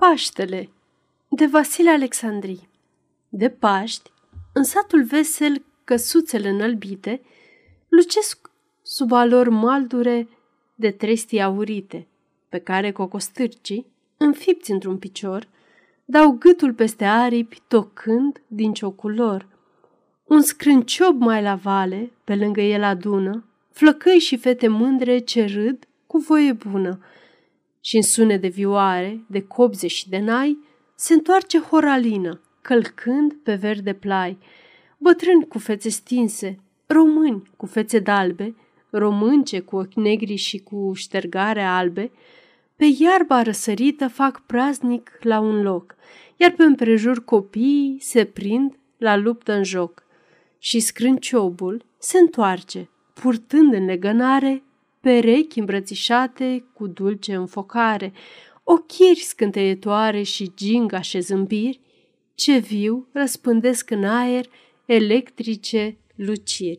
Paștele de Vasile Alexandrii De Paști, în satul vesel căsuțele înălbite, lucesc sub alor maldure de trestii aurite, pe care cocostârcii, înfipți într-un picior, dau gâtul peste aripi, tocând din ciocul lor. Un scrânciob mai la vale, pe lângă el adună, flăcăi și fete mândre ce râd cu voie bună, și în sune de vioare, de copze și de nai, se întoarce horalină, călcând pe verde plai, bătrâni cu fețe stinse, români cu fețe dalbe, românce cu ochi negri și cu ștergare albe, pe iarba răsărită fac praznic la un loc, iar pe împrejur copiii se prind la luptă în joc. Și scrânciobul se întoarce, purtând în legănare perechi îmbrățișate cu dulce înfocare, ochiri scânteietoare și gingașe zâmbiri, ce viu răspândesc în aer electrice luciri.